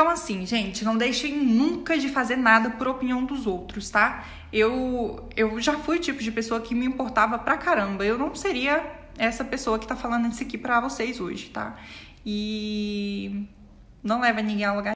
Então, assim, gente, não deixem nunca de fazer nada por opinião dos outros, tá? Eu, eu já fui o tipo de pessoa que me importava pra caramba. Eu não seria essa pessoa que tá falando isso aqui pra vocês hoje, tá? E não leva ninguém a lugar